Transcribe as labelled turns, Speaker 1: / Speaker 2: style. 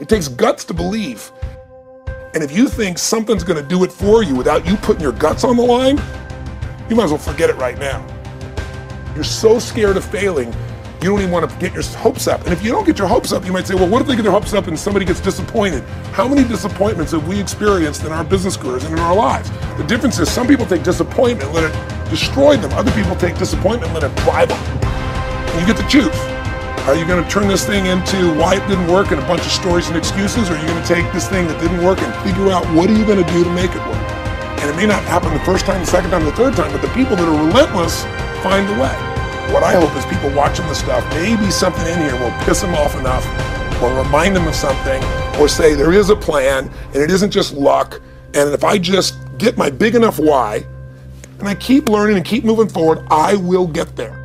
Speaker 1: It takes guts to believe. And if you think something's going to do it for you without you putting your guts on the line, you might as well forget it right now. You're so scared of failing, you don't even want to get your hopes up. And if you don't get your hopes up, you might say, well, what if they get their hopes up and somebody gets disappointed? How many disappointments have we experienced in our business careers and in our lives? The difference is some people take disappointment, let it destroy them. Other people take disappointment, let it drive them. And you get to choose. Are you going to turn this thing into why it didn't work and a bunch of stories and excuses? Or are you going to take this thing that didn't work and figure out what are you going to do to make it work? And it may not happen the first time, the second time, the third time, but the people that are relentless find a way. What I hope is people watching this stuff, maybe something in here will piss them off enough or remind them of something or say there is a plan and it isn't just luck. And if I just get my big enough why and I keep learning and keep moving forward, I will get there.